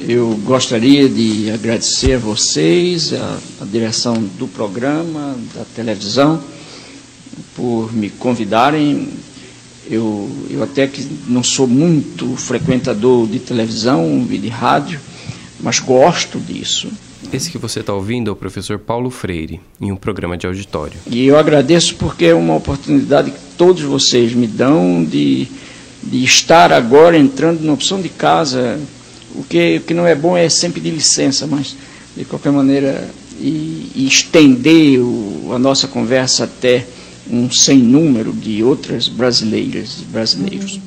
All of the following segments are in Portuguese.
Eu gostaria de agradecer a vocês, a, a direção do programa, da televisão, por me convidarem. Eu, eu até que não sou muito frequentador de televisão e de rádio, mas gosto disso. Esse que você está ouvindo é o professor Paulo Freire, em um programa de auditório. E eu agradeço porque é uma oportunidade que todos vocês me dão de, de estar agora entrando na opção de casa. O que, o que não é bom é sempre de licença, mas de qualquer maneira, e, e estender o, a nossa conversa até um sem número de outras brasileiras e brasileiros.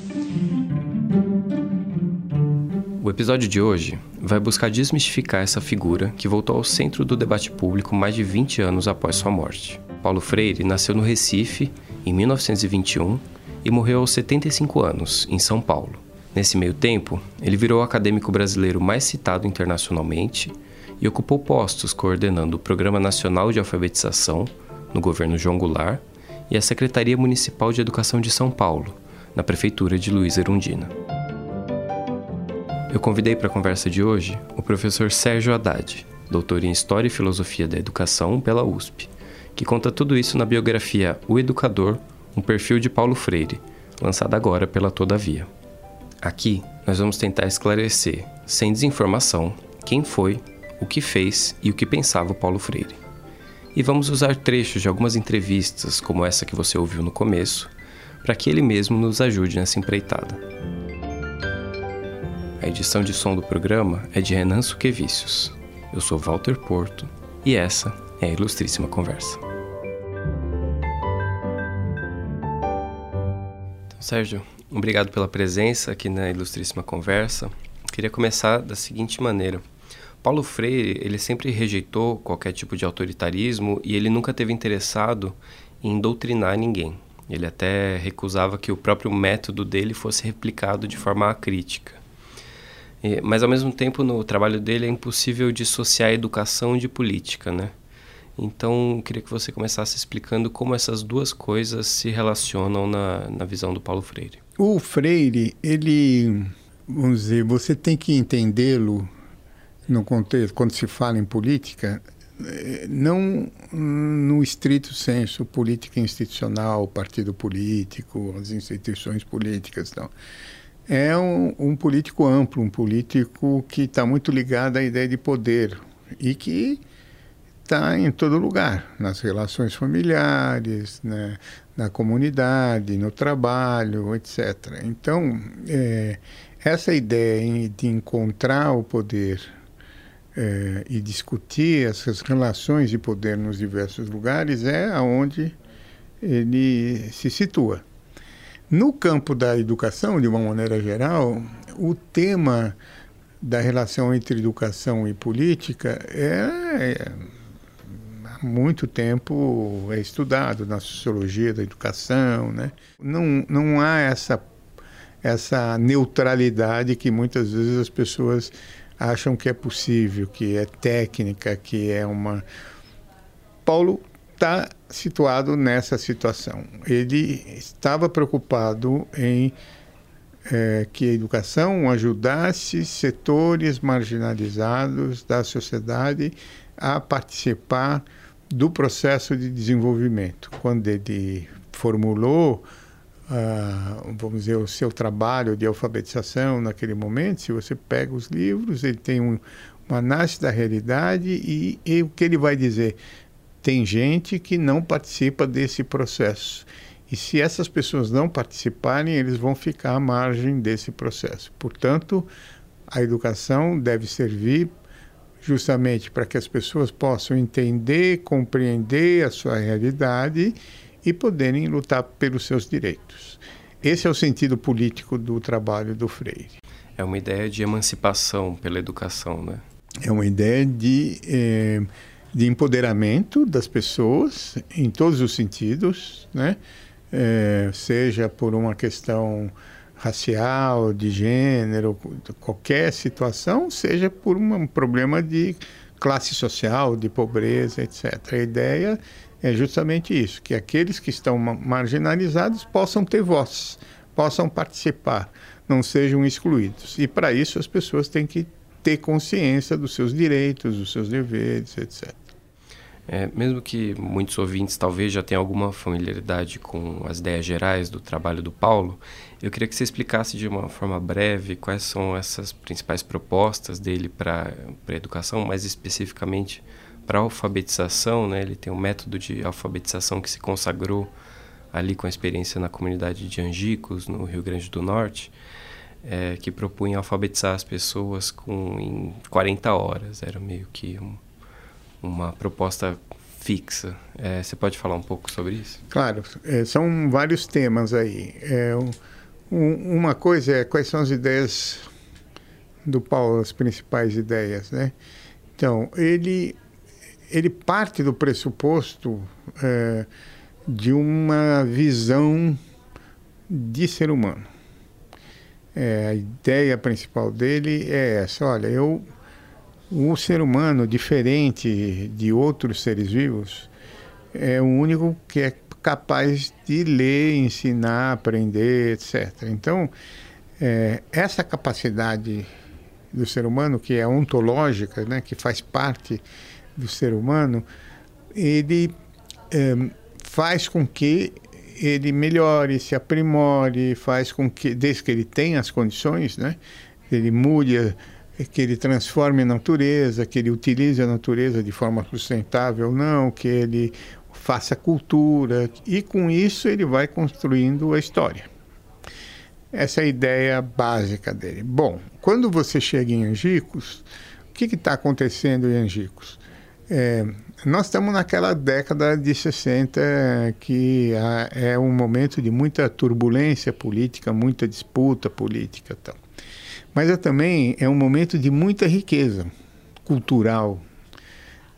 O episódio de hoje vai buscar desmistificar essa figura que voltou ao centro do debate público mais de 20 anos após sua morte. Paulo Freire nasceu no Recife em 1921 e morreu aos 75 anos, em São Paulo. Nesse meio tempo, ele virou o acadêmico brasileiro mais citado internacionalmente e ocupou postos coordenando o Programa Nacional de Alfabetização no governo João Goulart e a Secretaria Municipal de Educação de São Paulo, na prefeitura de Luiz Erundina. Eu convidei para a conversa de hoje o professor Sérgio Haddad, doutor em História e Filosofia da Educação pela USP, que conta tudo isso na biografia O Educador, um perfil de Paulo Freire, lançada agora pela Todavia. Aqui nós vamos tentar esclarecer, sem desinformação, quem foi, o que fez e o que pensava o Paulo Freire. E vamos usar trechos de algumas entrevistas, como essa que você ouviu no começo, para que ele mesmo nos ajude nessa empreitada. A edição de som do programa é de Renan Suquevicius. Eu sou Walter Porto e essa é a Ilustríssima Conversa. Então, Sérgio, obrigado pela presença aqui na Ilustríssima Conversa. Queria começar da seguinte maneira. Paulo Freire, ele sempre rejeitou qualquer tipo de autoritarismo e ele nunca teve interessado em doutrinar ninguém. Ele até recusava que o próprio método dele fosse replicado de forma acrítica. Mas ao mesmo tempo no trabalho dele é impossível dissociar educação de política, né? Então, queria que você começasse explicando como essas duas coisas se relacionam na, na visão do Paulo Freire. O Freire, ele, vamos dizer, você tem que entendê-lo no contexto, quando se fala em política, eh, não no estrito senso política institucional, partido político, as instituições políticas, não é um, um político amplo, um político que está muito ligado à ideia de poder e que está em todo lugar, nas relações familiares, né, na comunidade, no trabalho, etc. Então, é, essa ideia de encontrar o poder é, e discutir essas relações de poder nos diversos lugares é aonde ele se situa. No campo da educação, de uma maneira geral, o tema da relação entre educação e política é, muito tempo é estudado na sociologia da educação, né? Não, não há essa essa neutralidade que muitas vezes as pessoas acham que é possível, que é técnica, que é uma Paulo está situado nessa situação. Ele estava preocupado em é, que a educação ajudasse setores marginalizados da sociedade a participar do processo de desenvolvimento. Quando ele formulou, uh, vamos dizer, o seu trabalho de alfabetização naquele momento, se você pega os livros, ele tem um, uma análise da realidade e, e o que ele vai dizer? tem gente que não participa desse processo. E se essas pessoas não participarem, eles vão ficar à margem desse processo. Portanto, a educação deve servir justamente para que as pessoas possam entender, compreender a sua realidade e poderem lutar pelos seus direitos. Esse é o sentido político do trabalho do Freire. É uma ideia de emancipação pela educação, né? É uma ideia de eh, de empoderamento das pessoas em todos os sentidos, né? É, seja por uma questão racial, de gênero, qualquer situação, seja por um problema de classe social, de pobreza, etc. A ideia é justamente isso, que aqueles que estão marginalizados possam ter voz, possam participar, não sejam excluídos. E para isso as pessoas têm que ter consciência dos seus direitos, dos seus deveres, etc. É, mesmo que muitos ouvintes talvez já tenham alguma familiaridade com as ideias gerais do trabalho do Paulo, eu queria que você explicasse de uma forma breve quais são essas principais propostas dele para a educação, mais especificamente para a alfabetização. Né? Ele tem um método de alfabetização que se consagrou ali com a experiência na comunidade de Angicos, no Rio Grande do Norte, é, que propunha alfabetizar as pessoas com, em 40 horas. Era meio que um, uma proposta fixa. É, você pode falar um pouco sobre isso? Claro, é, são vários temas aí. É, um, uma coisa é quais são as ideias do Paulo, as principais ideias, né? Então, ele, ele parte do pressuposto é, de uma visão de ser humano. É, a ideia principal dele é essa: olha, eu o ser humano, diferente de outros seres vivos, é o único que é capaz de ler, ensinar, aprender, etc. Então, é, essa capacidade do ser humano, que é ontológica, né, que faz parte do ser humano, ele é, faz com que ele melhore, se aprimore, faz com que, desde que ele tenha as condições, né, ele mude que ele transforme a natureza, que ele utilize a natureza de forma sustentável ou não, que ele faça cultura e com isso ele vai construindo a história. Essa é a ideia básica dele. Bom, quando você chega em Angicos, o que está acontecendo em Angicos? É, nós estamos naquela década de 60 que é um momento de muita turbulência política, muita disputa política. Tal mas é também é um momento de muita riqueza cultural,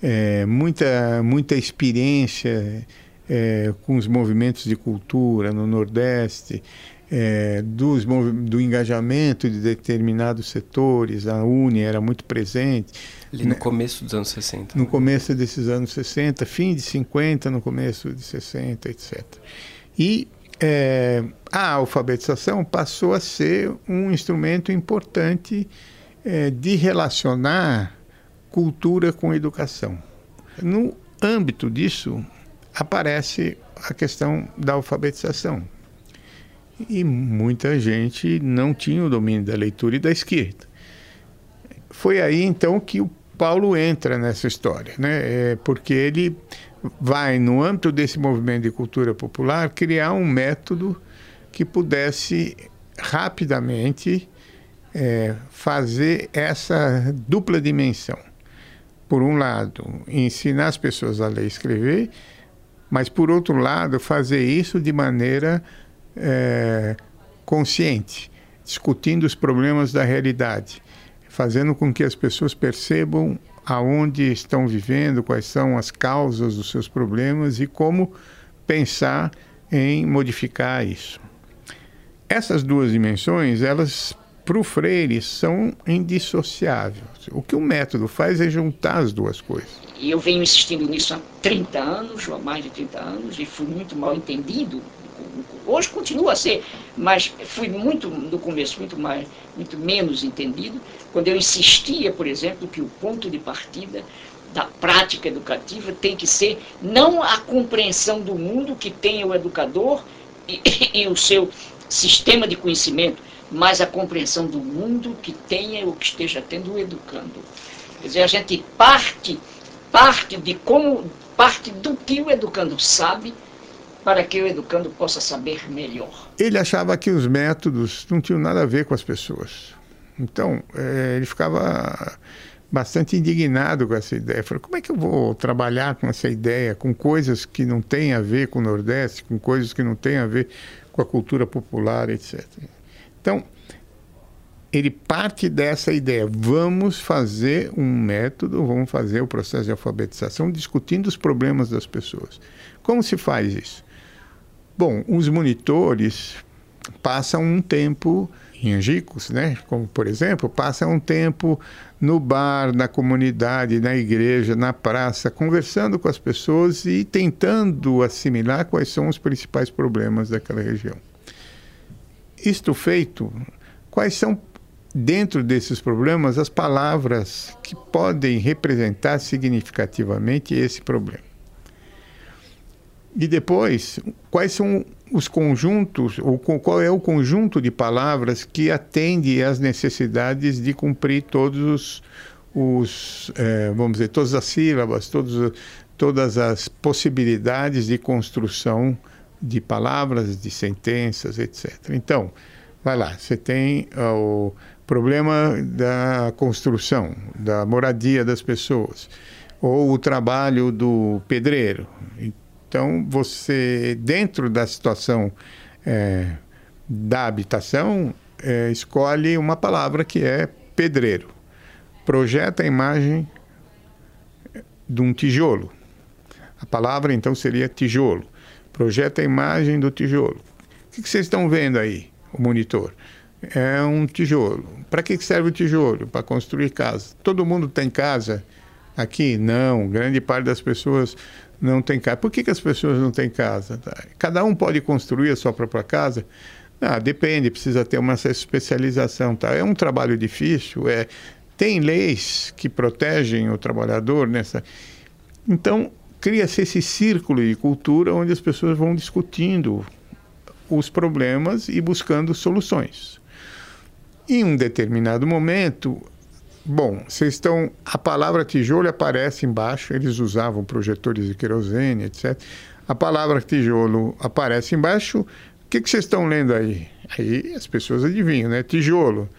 é, muita, muita experiência é, com os movimentos de cultura no Nordeste, é, dos, do engajamento de determinados setores, a Uni era muito presente. Ali no começo dos anos 60. No né? começo desses anos 60, fim de 50, no começo de 60, etc. E é, a alfabetização passou a ser um instrumento importante é, de relacionar cultura com educação. No âmbito disso, aparece a questão da alfabetização. E muita gente não tinha o domínio da leitura e da escrita. Foi aí então que o Paulo entra nessa história, né? É, porque ele vai, no âmbito desse movimento de cultura popular, criar um método que pudesse rapidamente é, fazer essa dupla dimensão. Por um lado, ensinar as pessoas a ler e escrever, mas por outro lado, fazer isso de maneira é, consciente, discutindo os problemas da realidade, fazendo com que as pessoas percebam aonde estão vivendo, quais são as causas dos seus problemas e como pensar em modificar isso. Essas duas dimensões, elas para o Freire são indissociáveis. O que o método faz é juntar as duas coisas. E eu venho insistindo nisso há 30 anos, ou mais de 30 anos, e fui muito mal entendido Hoje continua a ser, mas fui muito, no começo, muito, mais, muito menos entendido, quando eu insistia, por exemplo, que o ponto de partida da prática educativa tem que ser não a compreensão do mundo que tem o educador e, e o seu sistema de conhecimento, mas a compreensão do mundo que tenha ou que esteja tendo o educando. Quer dizer, a gente parte, parte de como, parte do que o educando sabe para que o educando possa saber melhor. Ele achava que os métodos não tinham nada a ver com as pessoas. Então, é, ele ficava bastante indignado com essa ideia. Falou, como é que eu vou trabalhar com essa ideia, com coisas que não têm a ver com o Nordeste, com coisas que não têm a ver com a cultura popular, etc. Então, ele parte dessa ideia. Vamos fazer um método, vamos fazer o processo de alfabetização discutindo os problemas das pessoas. Como se faz isso? Bom, os monitores passam um tempo em Angicos, né? Como por exemplo, passam um tempo no bar, na comunidade, na igreja, na praça, conversando com as pessoas e tentando assimilar quais são os principais problemas daquela região. Isto feito, quais são dentro desses problemas as palavras que podem representar significativamente esse problema. E depois, quais são os conjuntos, ou qual é o conjunto de palavras que atende às necessidades de cumprir todos os, os é, vamos dizer, todas as sílabas, todos, todas as possibilidades de construção de palavras, de sentenças, etc. Então, vai lá, você tem o problema da construção, da moradia das pessoas, ou o trabalho do pedreiro. Então, você, dentro da situação é, da habitação, é, escolhe uma palavra que é pedreiro. Projeta a imagem de um tijolo. A palavra, então, seria tijolo. Projeta a imagem do tijolo. O que, vocês estão vendo aí, o monitor? É um tijolo. Para que serve o tijolo? Para construir casa. Todo mundo tem casa aqui? Não. Grande parte das pessoas não tem casa. Por que, que as pessoas não têm casa? Cada um pode construir a sua própria casa? Ah, depende, precisa ter uma especialização. Tá? É um trabalho difícil, é, tem leis que protegem o trabalhador nessa. Então, cria-se esse círculo de cultura onde as pessoas vão discutindo os problemas e buscando soluções. Em um determinado momento, Bom, vocês estão. A palavra tijolo aparece embaixo, eles usavam projetores de querosene, etc. A palavra tijolo aparece embaixo. O que, vocês estão lendo aí? Aí as pessoas adivinham, né? Tijolo.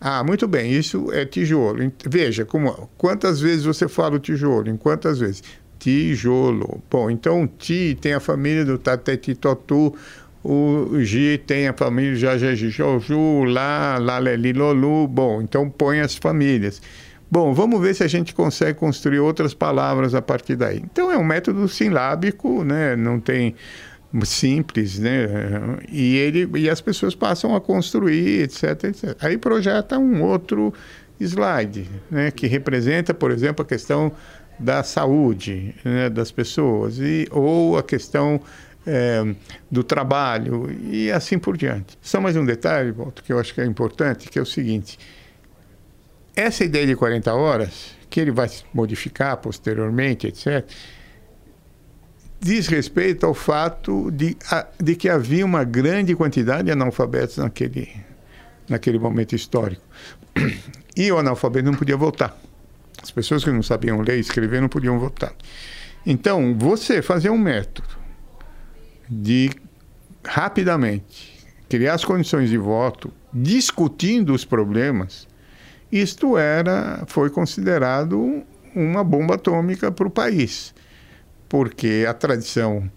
Ah, muito bem, isso é tijolo. Veja, como, quantas vezes você fala o tijolo? Em quantas vezes? Tijolo. Bom, então ti tem a família do Tateti Totu, o Gi tem a família Jajajijoju, lá, Laleli Lolu. Bom, então põe as famílias. Bom, vamos ver se a gente consegue construir outras palavras a partir daí. Então é um método silábico, né? Não tem simples, né? E ele e as pessoas passam a construir, etc, etc. Aí projeta um outro slide, né? Que representa, por exemplo, a questão da saúde né? das pessoas e ou a questão é, do trabalho e assim por diante. Só mais um detalhe, Walter, que eu acho que é importante, que é o seguinte: essa ideia de 40 horas, que ele vai modificar posteriormente, etc., diz respeito ao fato de, de que havia uma grande quantidade de analfabetos naquele, naquele momento histórico. E o analfabeto não podia votar. As pessoas que não sabiam ler e escrever não podiam votar. Então, você fazer um método de rapidamente criar as condições de voto, discutindo os problemas, isto era foi considerado uma bomba atômica para o país, porque a tradição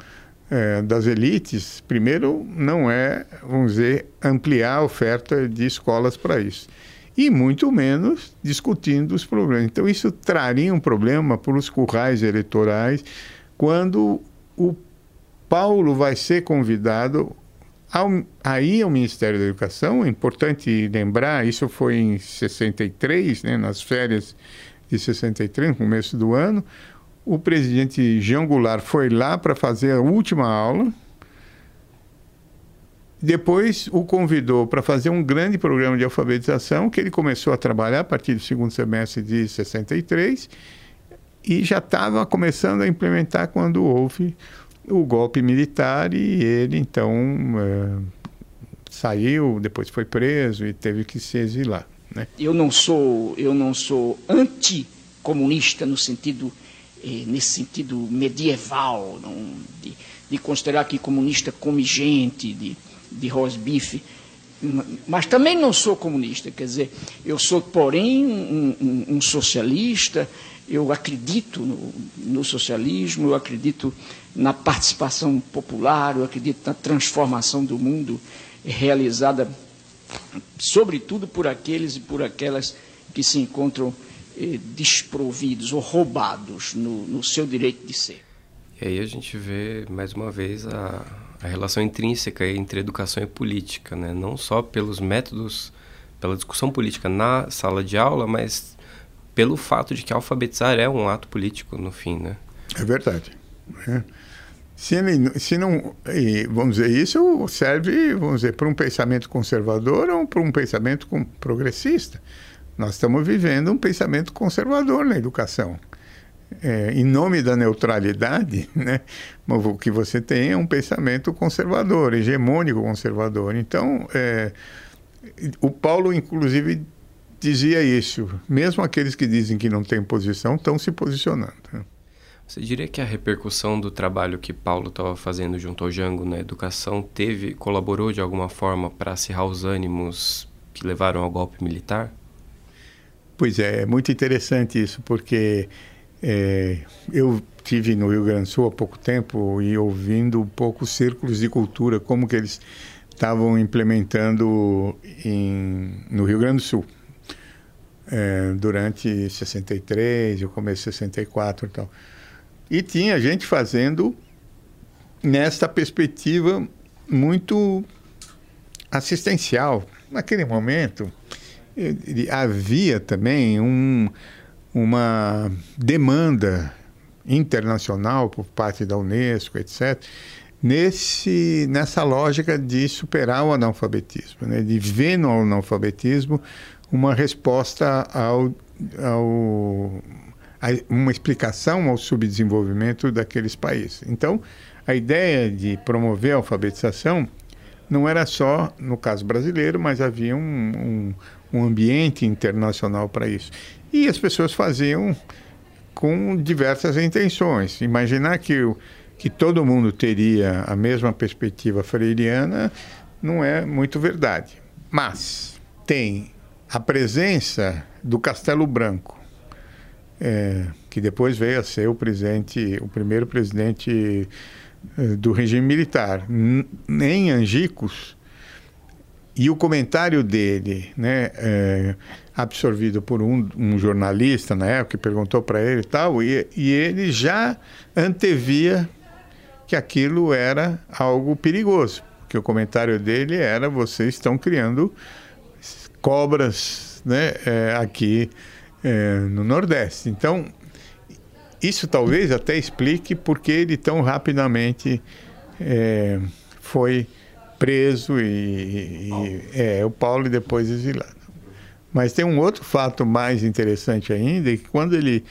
é, das elites, primeiro, não é, vamos dizer, ampliar a oferta de escolas para isso. E muito menos discutindo os problemas. Então, isso traria um problema para os currais eleitorais quando o Paulo vai ser convidado ao, a ir ao Ministério da Educação. É importante lembrar, isso foi em 63, né, nas férias de 63, no começo do ano. O presidente Jean Goulart foi lá para fazer a última aula. Depois o convidou para fazer um grande programa de alfabetização que ele começou a trabalhar a partir do segundo semestre de 63 e já estava começando a implementar quando houve o golpe militar e ele então é, saiu, depois foi preso e teve que se exilar. Né? Eu não sou eu não sou anticomunista no sentido eh, nesse sentido medieval, de, de, considerar que comunista come gente, de, de rosbife, mas também não sou comunista, quer dizer, eu sou, porém, um, um, um socialista, eu acredito no, no, socialismo, eu acredito na participação popular, eu acredito na transformação do mundo realizada, sobretudo por aqueles e por aquelas que se encontram eh, desprovidos ou roubados no, no, seu direito de ser. E aí a gente vê, mais uma vez, a, a relação intrínseca entre educação e política, né? não só pelos métodos, pela discussão política na sala de aula, mas pelo fato de que alfabetizar é um ato político no fim, né? É verdade. É. Se, ele, se não, vamos dizer, isso serve, vamos dizer, para um pensamento conservador ou para um pensamento progressista. Nós estamos vivendo um pensamento conservador na educação. É, em nome da neutralidade, né, o que você tem é um pensamento conservador, hegemônico conservador. Então, é, o Paulo, inclusive, dizia isso. Mesmo aqueles que dizem que não têm posição estão se posicionando. Você diria que a repercussão do trabalho que Paulo estava fazendo junto ao Jango na educação teve, colaborou de alguma forma para acirrar os ânimos que levaram ao golpe militar? Pois é, é muito interessante isso, porque é, eu tive no Rio Grande do Sul há pouco tempo e ouvindo um pouco círculos de cultura, como que eles estavam implementando em, no Rio Grande do Sul. É, durante 63 e o começo de 64 e tal. E tinha gente fazendo nesta perspectiva muito assistencial. Naquele momento, havia também um, uma demanda internacional por parte da Unesco, etc., nesse, nessa lógica de superar o analfabetismo, né? de ver no analfabetismo uma resposta ao, ao uma explicação ao subdesenvolvimento daqueles países. Então, a ideia de promover a alfabetização não era só no caso brasileiro, mas havia um, um, um ambiente internacional para isso. E as pessoas faziam com diversas intenções. Imaginar que, que todo mundo teria a mesma perspectiva freiriana não é muito verdade. Mas tem a presença do Castelo Branco, é, que depois veio a ser o presidente, o primeiro presidente é, do regime militar, em Angicos, e o comentário dele, né, é, absorvido por um, um, jornalista na época, que perguntou para ele tal, e, e ele já antevia que aquilo era algo perigoso, que o comentário dele era: vocês estão criando cobras né, é, aqui é, no Nordeste. Então, isso talvez até explique por que ele tão rapidamente é, foi preso e, e é, o Paulo depois exilado. Mas tem um outro fato mais interessante ainda, que quando ele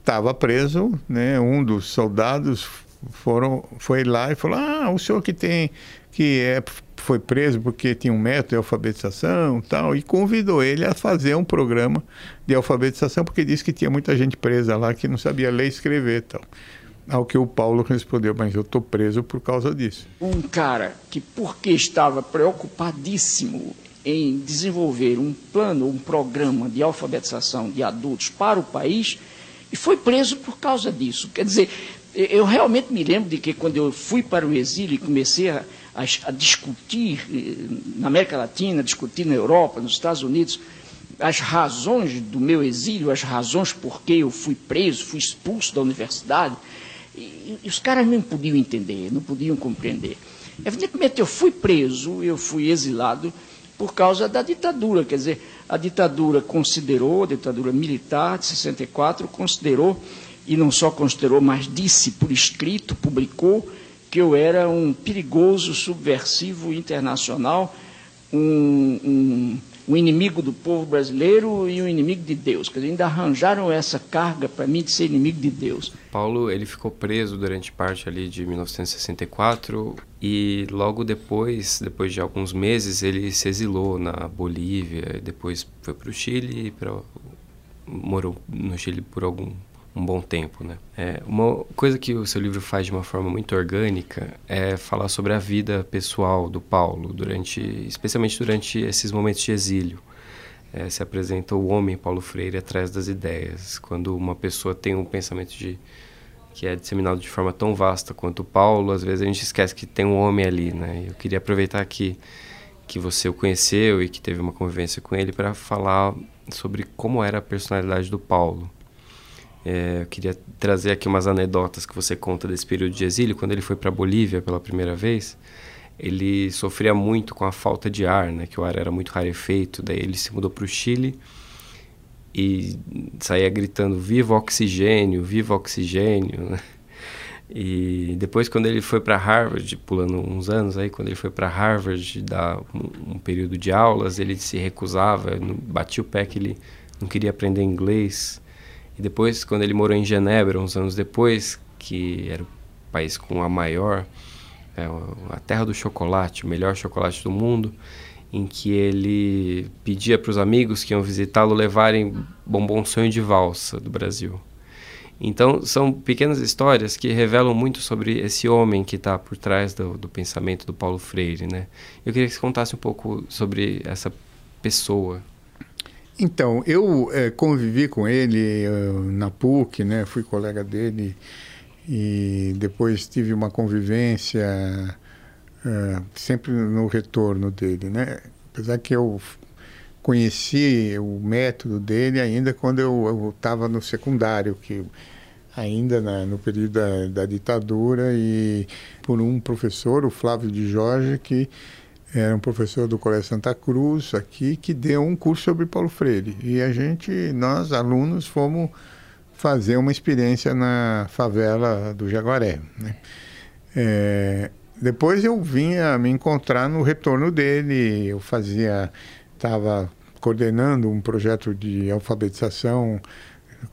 estava preso, né, um dos soldados foram, foi lá e falou: Ah, o senhor que tem que é, foi preso porque tinha um método de alfabetização tal, e convidou ele a fazer um programa de alfabetização, porque disse que tinha muita gente presa lá que não sabia ler e escrever tal. Ao que o Paulo respondeu, mas eu estou preso por causa disso. Um cara que, porque estava preocupadíssimo em desenvolver um plano, um programa de alfabetização de adultos para o país, e foi preso por causa disso. Quer dizer, eu realmente me lembro de que quando eu fui para o exílio e comecei a, a, a discutir eh, na América Latina, discutir na Europa, nos Estados Unidos, as razões do meu exílio, as razões por que eu fui preso, fui expulso da universidade, e, e os caras não podiam entender, não podiam compreender. Evidentemente, eu fui preso, eu fui exilado por causa da ditadura, quer dizer, a ditadura considerou, a ditadura militar de 64, considerou e não só considerou, mas disse por escrito, publicou, que eu era um perigoso subversivo internacional, um, um, um inimigo do povo brasileiro e um inimigo de Deus. Quer dizer, ainda arranjaram essa carga para mim de ser inimigo de Deus. Paulo, ele ficou preso durante parte ali de 1964 e logo depois, depois de alguns meses, ele se exilou na Bolívia, depois foi para o Chile, pra, morou no Chile por algum um bom tempo, né? É, uma coisa que o seu livro faz de uma forma muito orgânica é falar sobre a vida pessoal do Paulo durante, especialmente durante esses momentos de exílio. É, se apresenta o homem Paulo Freire atrás das ideias. Quando uma pessoa tem um pensamento de que é disseminado de forma tão vasta quanto o Paulo, às vezes a gente esquece que tem um homem ali, né? Eu queria aproveitar que que você o conheceu e que teve uma convivência com ele para falar sobre como era a personalidade do Paulo. É, eu queria trazer aqui umas anedotas que você conta desse período de exílio. Quando ele foi para Bolívia pela primeira vez, ele sofria muito com a falta de ar, né? Que o ar era muito rarefeito. Daí ele se mudou para o Chile e saía gritando: "Viva oxigênio! Viva oxigênio!" Né? E depois, quando ele foi para Harvard, pulando uns anos aí, quando ele foi para Harvard dar um, um, período de aulas, ele se recusava, batia o pé que ele não queria aprender inglês. E depois, quando ele morou em Genebra, uns anos depois, que era o país com a maior, é, a terra do chocolate, o melhor chocolate do mundo, em que ele pedia para os amigos que iam visitá-lo levarem bombom sonho de valsa do Brasil. Então, são pequenas histórias que revelam muito sobre esse homem que está por trás do, do, pensamento do Paulo Freire, né? Eu queria que você contasse um pouco sobre essa pessoa. Então, eu é, convivi com ele uh, na PUC, né? Fui colega dele e depois tive uma convivência uh, sempre no retorno dele, né? Apesar que eu conheci o método dele ainda quando eu estava no secundário, que ainda na, no período da, da, ditadura e por um professor, o Flávio de Jorge, que era um professor do Colégio Santa Cruz aqui, que deu um curso sobre Paulo Freire. E a gente, nós alunos, fomos fazer uma experiência na favela do Jaguaré. Né? É, depois eu vinha me encontrar no retorno dele, eu fazia, estava coordenando um projeto de alfabetização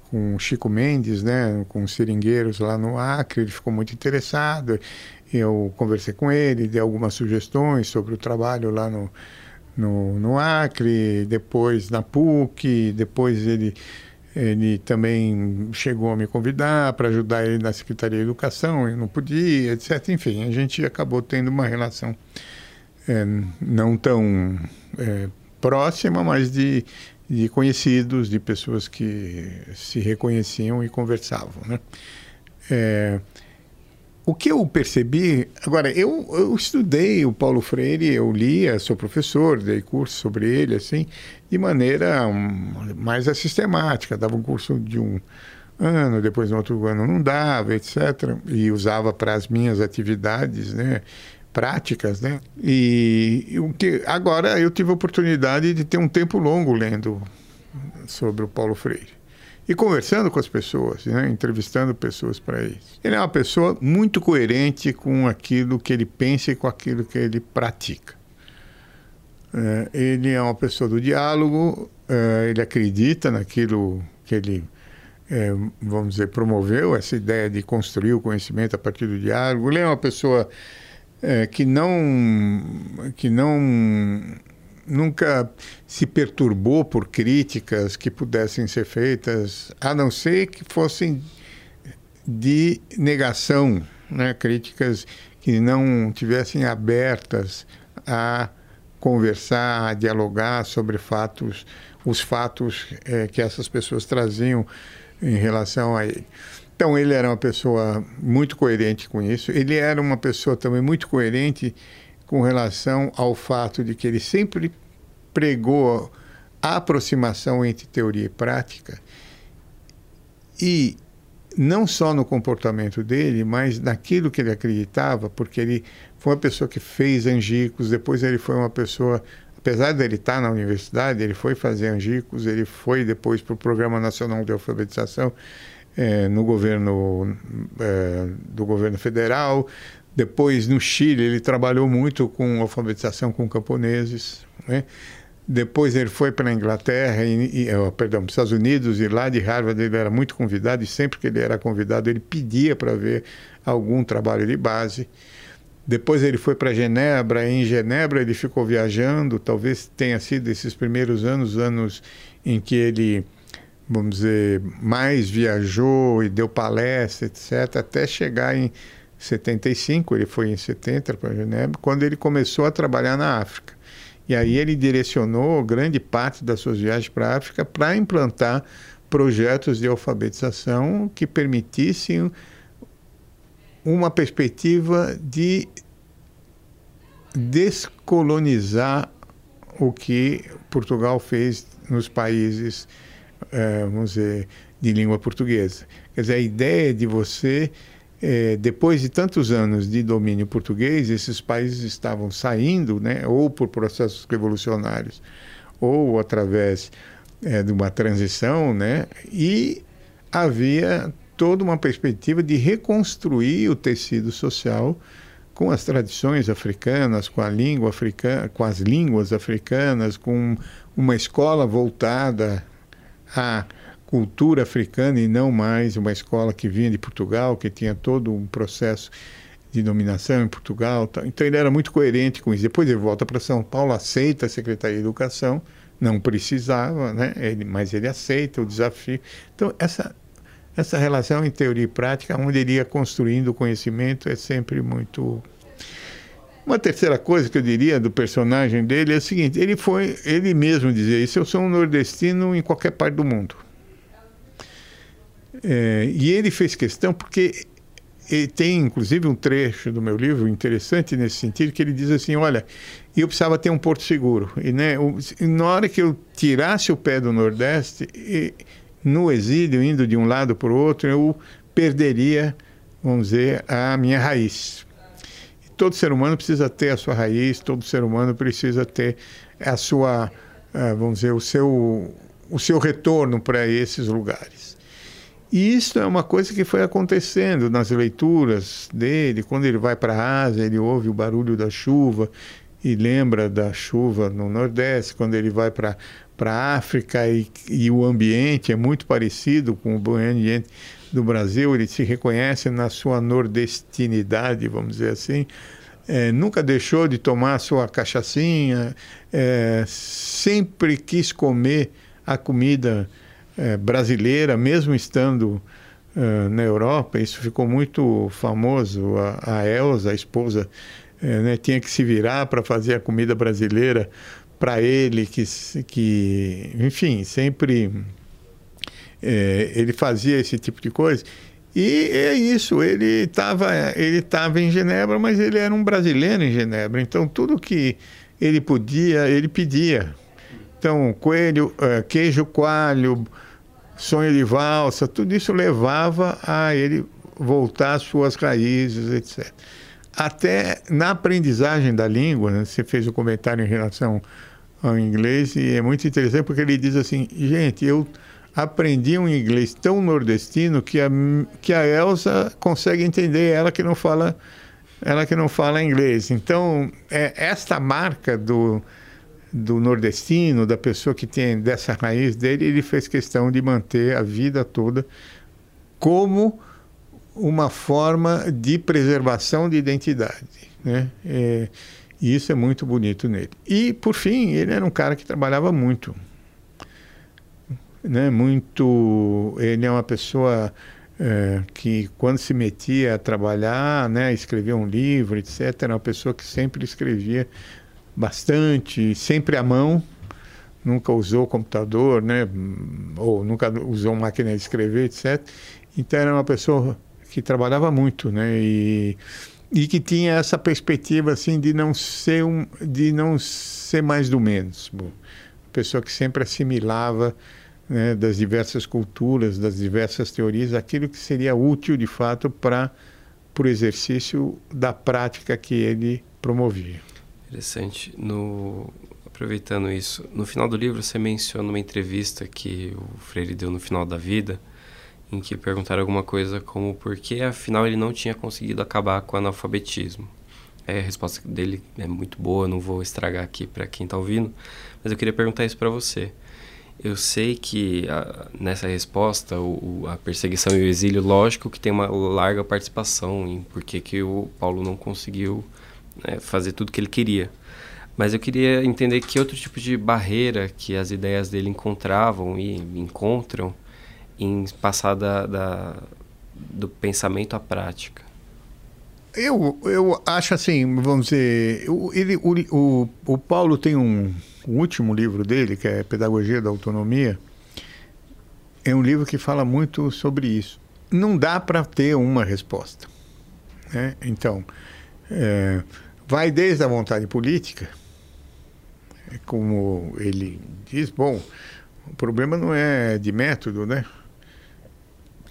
com Chico Mendes, né, com seringueiros lá no Acre, ele ficou muito interessado. Eu conversei com ele, dei algumas sugestões sobre o trabalho lá no, no, no Acre, depois na PUC, depois ele, ele também chegou a me convidar para ajudar ele na Secretaria de Educação, eu não podia, etc. Enfim, a gente acabou tendo uma relação é, não tão é, próxima, mas de, de conhecidos, de pessoas que se reconheciam e conversavam. Né? É, o que eu percebi, agora, eu, eu estudei o Paulo Freire, eu lia, sou professor, dei curso sobre ele, assim, de maneira um, mais sistemática, dava um curso de um ano, depois no outro ano não dava, etc. E usava para as minhas atividades, né? práticas, né? E o que agora eu tive a oportunidade de ter um tempo longo lendo sobre o Paulo Freire e conversando com as pessoas, né? entrevistando pessoas para isso. Ele é uma pessoa muito coerente com aquilo que ele pensa e com aquilo que ele pratica. É, ele é uma pessoa do diálogo, é, ele acredita naquilo que ele, é, vamos dizer, promoveu, essa ideia de construir o conhecimento a partir do diálogo. Ele é uma pessoa é, que não que não nunca se perturbou por críticas que pudessem ser feitas, a não ser que fossem de negação, né? críticas que não tivessem abertas a conversar, a dialogar sobre fatos, os fatos é, que essas pessoas traziam em relação a ele. Então, ele era uma pessoa muito coerente com isso. Ele era uma pessoa também muito coerente com relação ao fato de que ele sempre pregou a aproximação entre teoria e prática. E não só no comportamento dele, mas naquilo que ele acreditava, porque ele foi uma pessoa que fez angicos, depois ele foi uma pessoa, apesar de ele estar na universidade, ele foi fazer angicos, ele foi depois para o Programa Nacional de Alfabetização, é, no governo é, do governo federal. Depois, no Chile, ele trabalhou muito com alfabetização com camponeses. Né? Depois ele foi para a Inglaterra, e, e, oh, perdão, para os Estados Unidos, e lá de Harvard ele era muito convidado, e sempre que ele era convidado ele pedia para ver algum trabalho de base. Depois ele foi para Genebra, e em Genebra ele ficou viajando, talvez tenha sido esses primeiros anos, anos em que ele vamos dizer, mais viajou e deu palestra, etc., até chegar em 75, ele foi em 70 para Genebra, quando ele começou a trabalhar na África. E aí ele direcionou grande parte das suas viagens para a África para implantar projetos de alfabetização que permitissem uma perspectiva de descolonizar o que Portugal fez nos países é, vamos dizer, de língua portuguesa. Quer dizer, a ideia de você, é, depois de tantos anos de domínio português, esses países estavam saindo, né, ou por processos revolucionários, ou através é, de uma transição, né, e havia toda uma perspectiva de reconstruir o tecido social com as tradições africanas, com a língua africana, com as línguas africanas, com uma escola voltada à cultura africana e não mais uma escola que vinha de Portugal, que tinha todo um processo de dominação em Portugal. Então ele era muito coerente com isso. Depois ele volta para São Paulo, aceita a Secretaria de Educação, não precisava, né? Ele, mas ele aceita o desafio. Então essa essa relação em teoria e prática, onde ele ia construindo o conhecimento, é sempre muito. Uma terceira coisa que eu diria do personagem dele é o seguinte: ele foi, ele mesmo dizia isso, eu sou um nordestino em qualquer parte do mundo. É, e ele fez questão porque e tem inclusive um trecho do meu livro interessante nesse sentido que ele diz assim olha eu precisava ter um porto seguro e né na hora que eu tirasse o pé do Nordeste e, no exílio indo de um lado para o outro eu perderia vamos dizer a minha raiz. Todo ser humano precisa ter a sua raiz todo ser humano precisa ter a sua ah, vamos dizer o seu o seu retorno para esses lugares e isso é uma coisa que foi acontecendo nas leituras dele. Quando ele vai para a Ásia, ele ouve o barulho da chuva e lembra da chuva no Nordeste. Quando ele vai para a África e, e, o ambiente é muito parecido com o ambiente do Brasil, ele se reconhece na sua nordestinidade, vamos dizer assim. É, nunca deixou de tomar sua cachaçinha, é, sempre quis comer a comida é, brasileira, mesmo estando uh, na Europa, isso ficou muito famoso. A, a Elsa, a esposa, é, né, tinha que se virar para fazer a comida brasileira para ele, que, que, enfim, sempre é, ele fazia esse tipo de coisa. E é isso, ele estava ele tava em Genebra, mas ele era um brasileiro em Genebra, então tudo que ele podia, ele pedia. Então, coelho, queijo coalho, sonho de valsa, tudo isso levava a ele voltar às suas raízes, etc. Até na aprendizagem da língua, né, você fez o um comentário em relação ao inglês e é muito interessante porque ele diz assim, gente, eu aprendi um inglês tão nordestino que a, que a Elsa consegue entender, ela que não fala ela que não fala inglês. Então, é esta marca do do nordestino, da pessoa que tem dessa raiz dele, ele fez questão de manter a vida toda como uma forma de preservação de identidade, né? É, e isso é muito bonito nele. E por fim, ele era um cara que trabalhava muito, né? Muito, ele é uma pessoa é, que quando se metia a trabalhar, né, escrever um livro, etc, era uma pessoa que sempre escrevia bastante, sempre à mão, nunca usou computador, né? ou nunca usou máquina de escrever, etc. Então era uma pessoa que trabalhava muito, né? E, e que tinha essa perspectiva assim de não ser um, de não ser mais do menos, pessoa que sempre assimilava né, das diversas culturas, das diversas teorias, aquilo que seria útil de fato para o exercício da prática que ele promovia. Interessante. No, aproveitando isso, no final do livro você menciona uma entrevista que o Freire deu no final da vida, em que perguntaram alguma coisa como por que afinal ele não tinha conseguido acabar com o analfabetismo. É, a resposta dele é muito boa, não vou estragar aqui para quem está ouvindo, mas eu queria perguntar isso para você. Eu sei que a, nessa resposta o, a perseguição e o exílio, lógico que tem uma larga participação em por que, que o Paulo não conseguiu né, fazer tudo que ele queria. Mas eu queria entender que outro tipo de barreira que as ideias dele encontravam e encontram em passar da, da do pensamento à prática. Eu, eu acho assim, vamos dizer, ele, o, o, o Paulo tem um, um último livro dele, que é Pedagogia da Autonomia, é um livro que fala muito sobre isso. Não dá para ter uma resposta. Né? Então, é, vai desde a vontade política, é como ele diz, bom, o problema não é de método, né?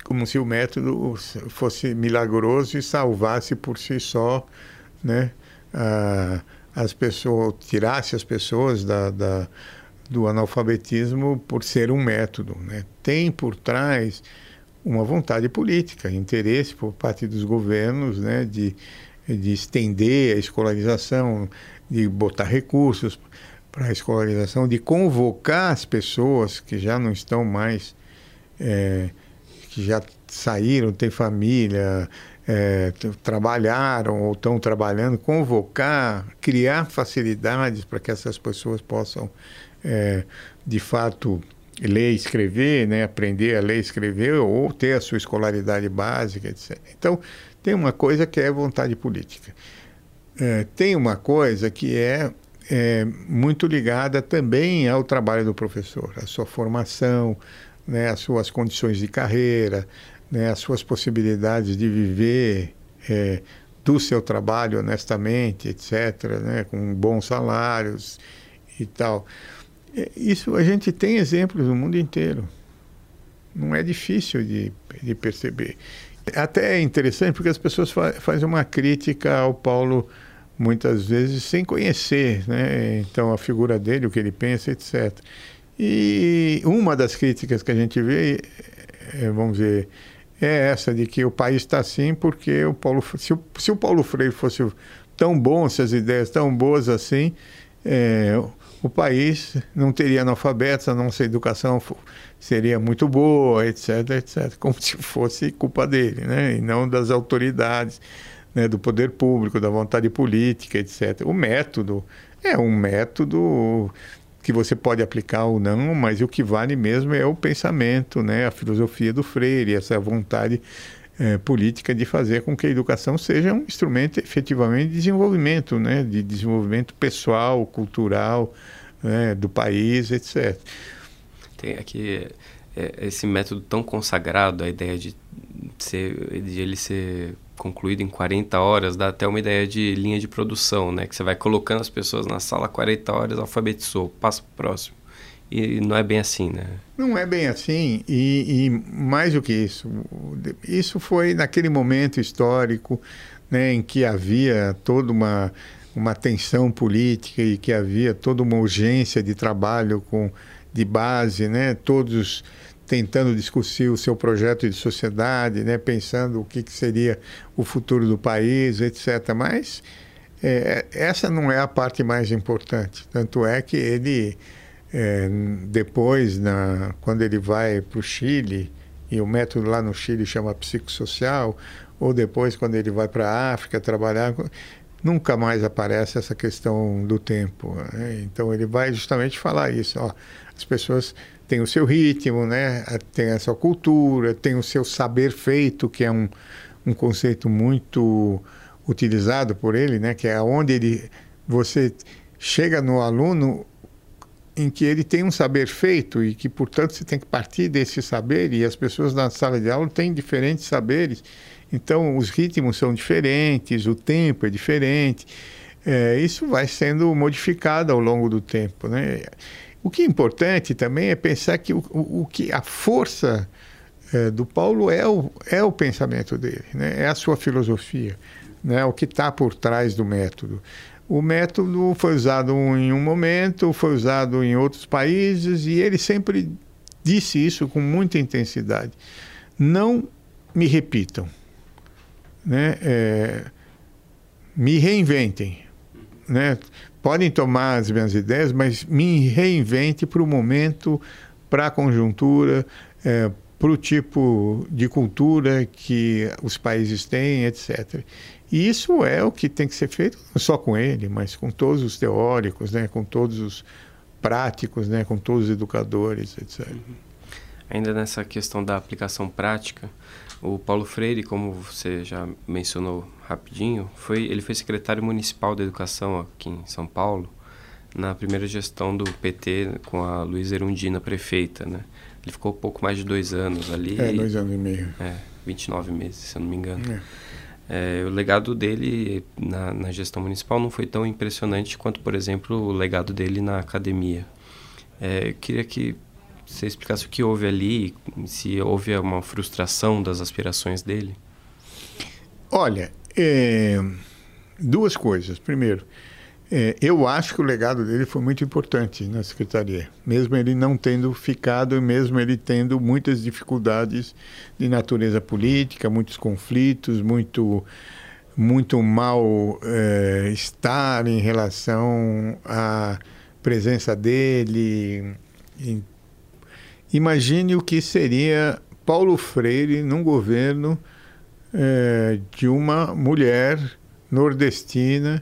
Como se o método fosse milagroso e salvasse por si só, né? Ah, as pessoas, tirasse as pessoas da, da, do analfabetismo por ser um método, né? Tem por trás uma vontade política, interesse por parte dos governos né, de, de estender a escolarização, de botar recursos para a escolarização, de convocar as pessoas que já não estão mais, é, que já saíram, têm família, é, trabalharam ou estão trabalhando, convocar, criar facilidades para que essas pessoas possam, é, de fato, ler e escrever, né, aprender a ler e escrever ou ter a sua escolaridade básica, etc. Então, tem uma coisa que é vontade política. É, tem uma coisa que é, é, muito ligada também ao trabalho do professor, a sua formação, né, as suas condições de carreira, né, as suas possibilidades de viver é, do seu trabalho honestamente, etc., né, com bons salários e tal. É, isso a gente tem exemplos no mundo inteiro. Não é difícil de, de perceber. Até é interessante porque as pessoas fa fazem uma crítica ao Paulo muitas vezes sem conhecer, né? Então a figura dele, o que ele pensa, etc. E uma das críticas que a gente vê, é, vamos dizer, é essa de que o país está assim porque o Paulo, se o, se o Paulo Freire fosse tão bom, se as ideias tão boas assim, é, o país não teria analfabetos, a nossa educação seria muito boa, etc, etc, como se fosse culpa dele, né, e não das autoridades, né, do poder público, da vontade política, etc. O método é um método que você pode aplicar ou não, mas o que vale mesmo é o pensamento, né, a filosofia do Freire, essa vontade é, política de fazer com que a educação seja um instrumento efetivamente de desenvolvimento, né, de desenvolvimento pessoal, cultural né, do país, etc. Tem aqui é, esse método tão consagrado, a ideia de, ser, de ele ser concluído em 40 horas, dá até uma ideia de linha de produção, né? Que você vai colocando as pessoas na sala 40 horas, alfabetizou, passa para o próximo. E não é bem assim, né? Não é bem assim, e, e, mais do que isso, isso foi naquele momento histórico né, em que havia toda uma, uma tensão política e que havia toda uma urgência de trabalho com, de base, né, todos tentando discutir o seu projeto de sociedade, né, pensando o que, que seria o futuro do país, etc. Mas é, essa não é a parte mais importante. Tanto é que ele é, depois, na, quando ele vai para o Chile, e o método lá no Chile chama psicossocial, ou depois quando ele vai para a África trabalhar, nunca mais aparece essa questão do tempo. Né? Então ele vai justamente falar isso. Ó, as pessoas têm o seu ritmo, né? têm a sua cultura, têm o seu saber feito, que é um, um conceito muito utilizado por ele, né? que é onde ele, você chega no aluno em que ele tem um saber feito e que, portanto, você tem que partir desse saber e as pessoas na sala de aula têm diferentes saberes. Então, os ritmos são diferentes, o tempo é diferente. É, isso vai sendo modificado ao longo do tempo, né? O que é importante também é pensar que o, o que a força é, do Paulo é o, é o pensamento dele, né? é a sua filosofia, né? o que está por trás do método. O método foi usado em um momento, foi usado em outros países e ele sempre disse isso com muita intensidade. Não me repitam, né? É, me reinventem, né? Podem tomar as minhas ideias, mas me reinvente para o momento, para a conjuntura, é, para o tipo de cultura que os países têm, etc. E isso é o que tem que ser feito, não só com ele, mas com todos os teóricos, né, com todos os práticos, né, com todos os educadores, etc. Uhum. Ainda nessa questão da aplicação prática, o Paulo Freire, como você já mencionou rapidinho, foi ele foi secretário municipal da educação aqui em São Paulo na primeira gestão do PT com a Luísa Erundina prefeita, né? Ele ficou pouco mais de dois anos ali. É, dois anos e meio. É, 29 meses, se eu não me engano. É. É, o legado dele na, na, gestão municipal não foi tão impressionante quanto, por exemplo, o legado dele na academia. É, eu queria que você explicasse o que houve ali, se houve uma frustração das aspirações dele. Olha, é, duas coisas. Primeiro, É, eu acho que o legado dele foi muito importante na secretaria, mesmo ele não tendo ficado, mesmo ele tendo muitas dificuldades de natureza política, muitos conflitos, muito muito mal é, estar em relação à presença dele. Imagine o que seria Paulo Freire num governo é, de uma mulher nordestina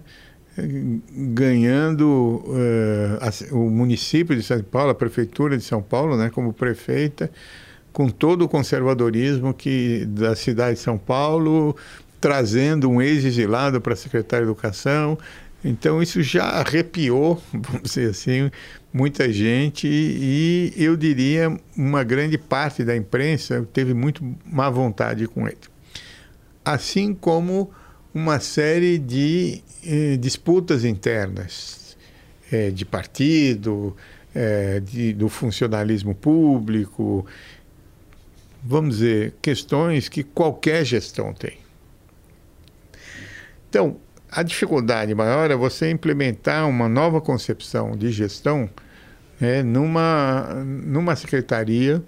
ganhando uh, o município de São Paulo, a prefeitura de São Paulo, né, como prefeita, com todo o conservadorismo que da cidade de São Paulo, trazendo um ex-exilado para secretário de Educação. Então isso já arrepiou, vamos dizer assim, muita gente e eu diria uma grande parte da imprensa teve muito má vontade com ele. Assim como uma série de eh, disputas internas eh, de partido, eh, de, do funcionalismo público, vamos dizer, questões que qualquer gestão tem. Então, a dificuldade maior é você implementar uma nova concepção de gestão né, numa, numa secretaria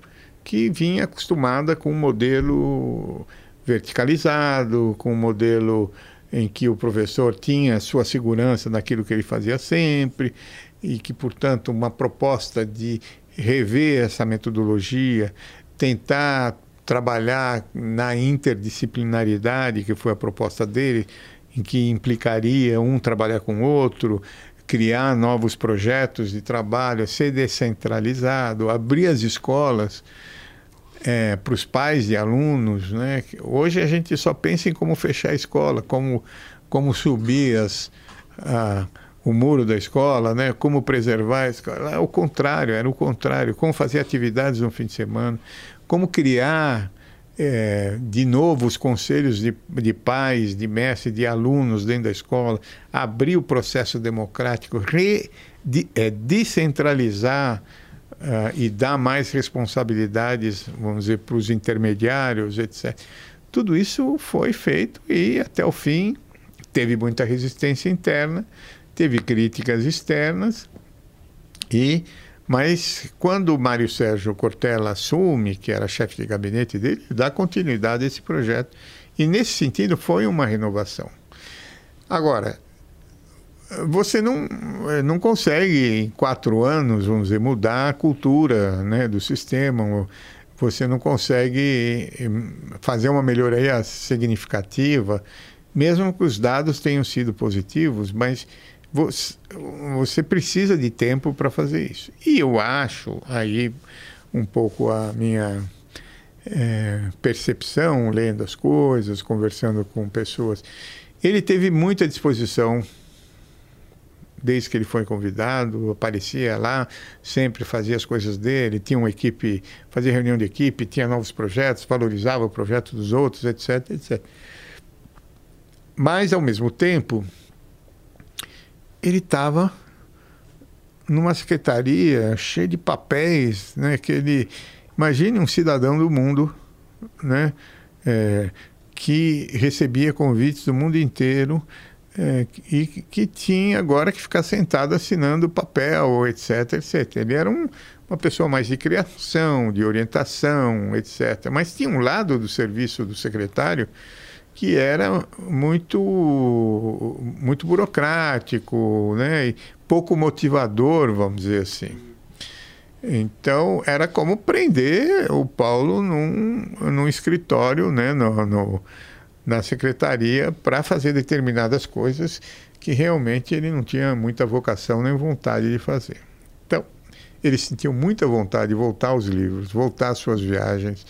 que vinha acostumada com um modelo verticalizado, com um modelo em que o professor tinha sua segurança naquilo que ele fazia sempre e que, portanto, uma proposta de rever essa metodologia, tentar trabalhar na interdisciplinaridade, que foi a proposta dele, em que implicaria um trabalhar com o outro, criar novos projetos de trabalho, ser descentralizado, abrir as escolas é, para os pais de alunos. Né? Hoje a gente só pensa em como fechar a escola, como, como subir as, a, o muro da escola, né? como preservar a escola. É o contrário, era o contrário. Como fazer atividades no fim de semana, como criar é, de novo os conselhos de, de pais, de mestres, de alunos dentro da escola, abrir o processo democrático, re, de, é, descentralizar uh, e dar mais responsabilidades, vamos dizer, para os intermediários, etc. Tudo isso foi feito e até o fim teve muita resistência interna, teve críticas externas e mas quando o Mário Sérgio Cortella assume, que era chefe de gabinete dele, dá continuidade a esse projeto. E nesse sentido foi uma renovação. Agora, você não, eh, não consegue em quatro anos, vamos dizer, mudar a cultura né, do sistema. Você não consegue eh, fazer uma melhoria significativa, mesmo que os dados tenham sido positivos, mas você, precisa de tempo para fazer isso. E eu acho, aí um pouco a minha é, percepção, lendo as coisas, conversando com pessoas, ele teve muita disposição desde que ele foi convidado, aparecia lá, sempre fazia as coisas dele, tinha uma equipe, fazia reunião de equipe, tinha novos projetos, valorizava o projeto dos outros, etc, etc. Mas, ao mesmo tempo, ele estava numa secretaria cheia de papéis, né? Que ele, imagine um cidadão do mundo, né? É, que recebia convites do mundo inteiro é, e que tinha agora que ficar sentado assinando papel, etc, etc. Ele era um, uma pessoa mais de criação, de orientação, etc. Mas tinha um lado do serviço do secretário que era muito muito burocrático, né? E pouco motivador, vamos dizer assim. Então era como prender o Paulo num, num escritório, né? no, no na secretaria para fazer determinadas coisas que realmente ele não tinha muita vocação nem vontade de fazer. Então, ele sentiu muita vontade de voltar aos livros, voltar às suas viagens.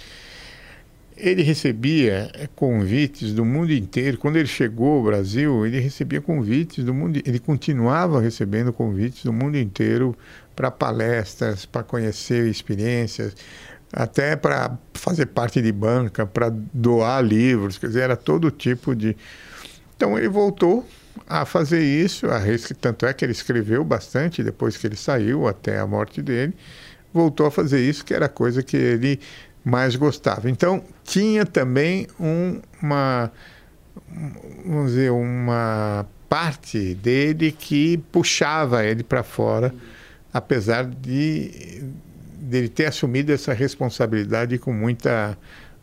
Ele recebia eh, convites do mundo inteiro. Quando ele chegou ao Brasil, ele recebia convites do mundo. Ele continuava recebendo convites do mundo inteiro para palestras, para conhecer experiências até para fazer parte de banca, para doar livros, quer dizer, era todo tipo de. Então ele voltou a fazer isso, a tanto é que ele escreveu bastante depois que ele saiu, até a morte dele, voltou a fazer isso, que era a coisa que ele mais gostava. Então tinha também um, uma, vamos dizer, uma parte dele que puxava ele para fora, apesar de dele ter assumido essa responsabilidade com muita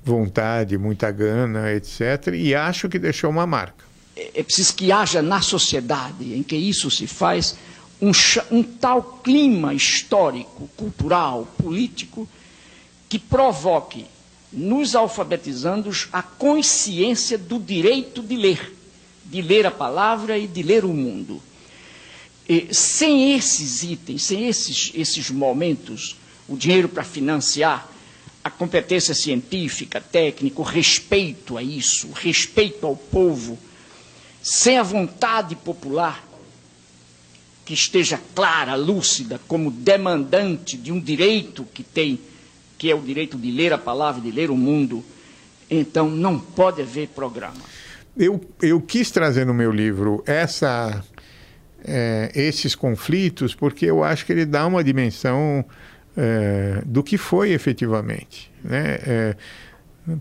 vontade, muita gana, etc. E acho que deixou uma marca. É, é preciso que haja na sociedade em que isso se faz um, um tal clima histórico, cultural, político, que provoque nos alfabetizandos a consciência do direito de ler, de ler a palavra e de ler o mundo. E, sem esses itens, sem esses, esses momentos, o dinheiro para financiar a competência científica, técnica, o respeito a isso, o respeito ao povo, sem a vontade popular que esteja clara, lúcida, como demandante de um direito que tem que é o direito de ler a palavra, de ler o mundo, então não pode haver programa. Eu, eu quis trazer no meu livro essa, é, esses conflitos porque eu acho que ele dá uma dimensão é, do que foi efetivamente. Né? É,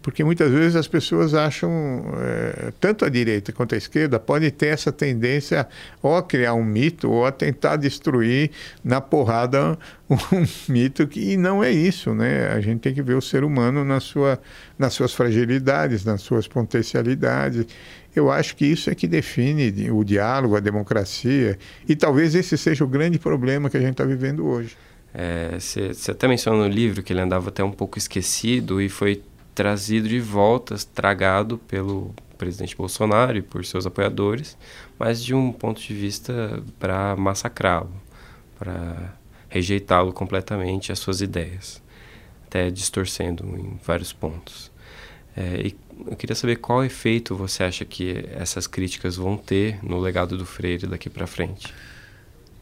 porque muitas vezes as pessoas acham, é, tanto a direita quanto a esquerda, pode ter essa tendência ou a criar um mito ou a tentar destruir na porrada um mito que não é isso, né? A gente tem que ver o ser humano na sua, nas suas fragilidades, nas suas potencialidades. Eu acho que isso é que define o diálogo, a democracia, e talvez esse seja o grande problema que a gente está vivendo hoje. Você é, até mencionou no livro que ele andava até um pouco esquecido e foi trazido de volta, tragado pelo presidente Bolsonaro e por seus apoiadores, mas de um ponto de vista para massacrá-lo, para rejeitá-lo completamente as suas ideias, até distorcendo em vários pontos. É, e eu queria saber qual efeito você acha que essas críticas vão ter no legado do Freire daqui para frente.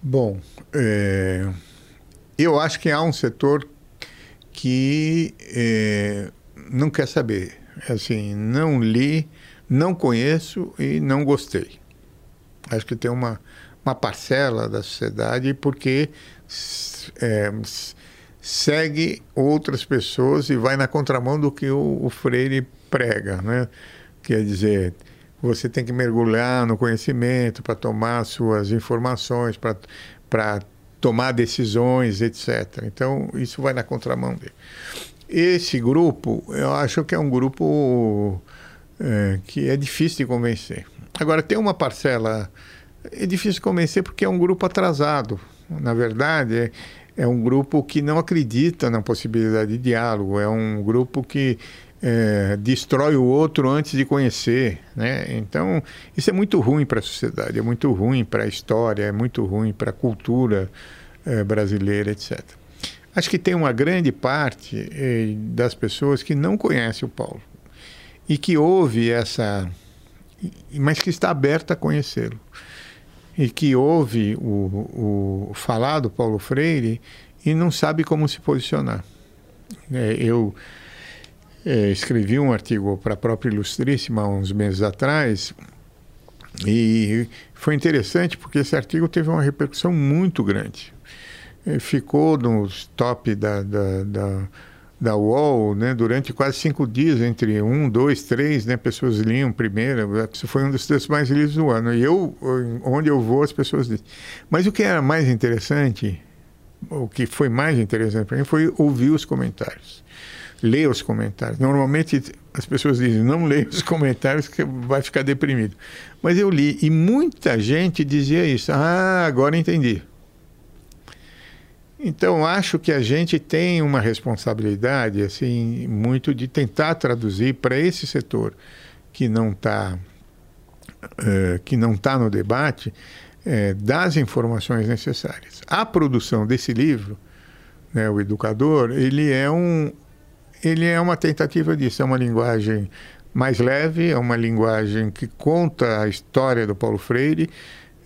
Bom, é, eu acho que há um setor que é, não quer saber. Assim, não li, não conheço e não gostei. Acho que tem uma, uma parcela da sociedade porque é, segue outras pessoas e vai na contramão do que o, o Freire prega, né? Quer dizer, você tem que mergulhar no conhecimento para tomar suas informações, para tomar decisões, etc. Então, isso vai na contramão dele. Esse grupo, eu acho que é um grupo é, que é difícil de convencer. Agora, tem uma parcela, é difícil convencer porque é um grupo atrasado. Na verdade, é, é um grupo que não acredita na possibilidade de diálogo, é um grupo que é, destrói o outro antes de conhecer. Né? Então, isso é muito ruim para a sociedade, é muito ruim para a história, é muito ruim para a cultura é, brasileira, etc. Acho que tem uma grande parte eh, das pessoas que não conhece o Paulo e que ouve essa, mas que está aberta a conhecê-lo e que ouve o, o falar do Paulo Freire e não sabe como se posicionar. É, eu é, escrevi um artigo para a própria Ilustríssima uns meses atrás e foi interessante porque esse artigo teve uma repercussão muito grande ficou nos top da, da, da, da UOL né, durante quase cinco dias, entre um, dois, três né, pessoas liam primeiro. Foi um dos textos mais lidos do ano. E eu, onde eu vou, as pessoas dizem. Mas o que era mais interessante, o que foi mais interessante para mim, foi ouvir os comentários. Ler os comentários. Normalmente as pessoas dizem, não leia os comentários que vai ficar deprimido. Mas eu li e muita gente dizia isso. Ah, agora entendi. Então, acho que a gente tem uma responsabilidade, assim, muito de tentar traduzir para esse setor que não está uh, que não está no debate uh, das informações necessárias. A produção desse livro, né, o Educador, ele é um ele é uma tentativa disso, é uma linguagem mais leve, é uma linguagem que conta a história do Paulo Freire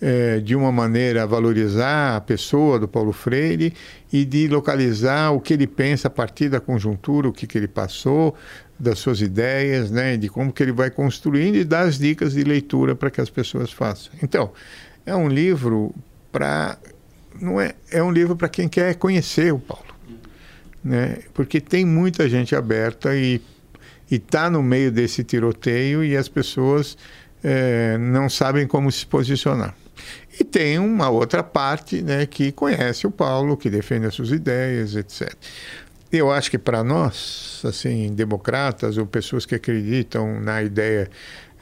é, de uma maneira a valorizar a pessoa do Paulo Freire e de localizar o que ele pensa a partir da conjuntura, o que, que ele passou, das suas ideias, né, de como que ele vai construindo e dar as dicas de leitura para que as pessoas façam. Então, é um livro para não é é um livro para quem quer conhecer o Paulo, né? Porque tem muita gente aberta e está no meio desse tiroteio e as pessoas é, não sabem como se posicionar. E tem uma outra parte né, que conhece o Paulo, que defende as suas ideias, etc. Eu acho que para nós, assim, democratas ou pessoas que acreditam na ideia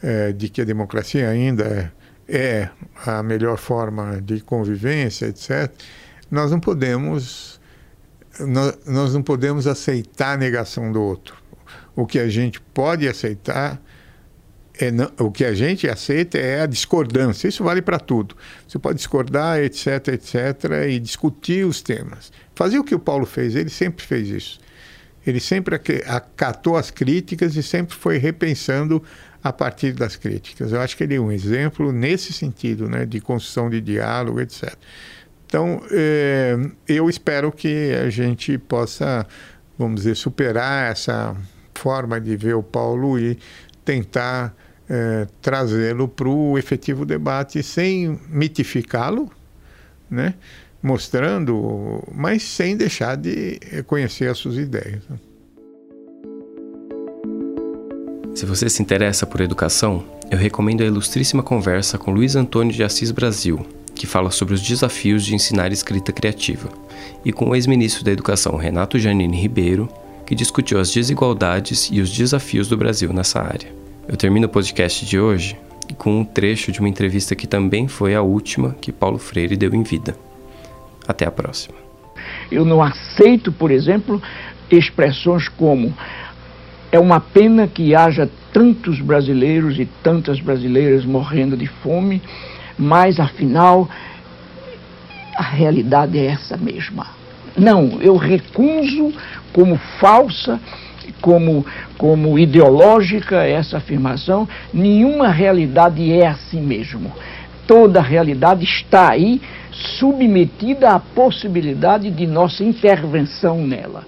é, de que a democracia ainda é a melhor forma de convivência, etc., nós não podemos nós, não podemos aceitar a negação do outro. O que a gente pode aceitar é não, o que a gente aceita é a discordância. Isso vale para tudo. Você pode discordar, etc, etc, e discutir os temas. Fazer o que o Paulo fez, ele sempre fez isso. Ele sempre acatou as críticas e sempre foi repensando a partir das críticas. Eu acho que ele é um exemplo nesse sentido, né, de construção de diálogo, etc. Então, é, eu espero que a gente possa, vamos dizer, superar essa forma de ver o Paulo e tentar é, trazê-lo para o efetivo debate sem mitificá-lo, né? mostrando, mas sem deixar de conhecer as suas ideias. Se você se interessa por educação, eu recomendo a ilustríssima conversa com Luiz Antônio de Assis Brasil, que fala sobre os desafios de ensinar escrita criativa, e com o ex-ministro da Educação Renato Janine Ribeiro, que discutiu as desigualdades e os desafios do Brasil nessa área. Eu termino o podcast de hoje com um trecho de uma entrevista que também foi a última que Paulo Freire deu em vida. Até a próxima. Eu não aceito, por exemplo, expressões como é uma pena que haja tantos brasileiros e tantas brasileiras morrendo de fome, mas afinal a realidade é essa mesma. Não, eu recuso como falsa como, como ideológica essa afirmação, nenhuma realidade é assim mesmo. Toda realidade está aí submetida à possibilidade de nossa intervenção nela.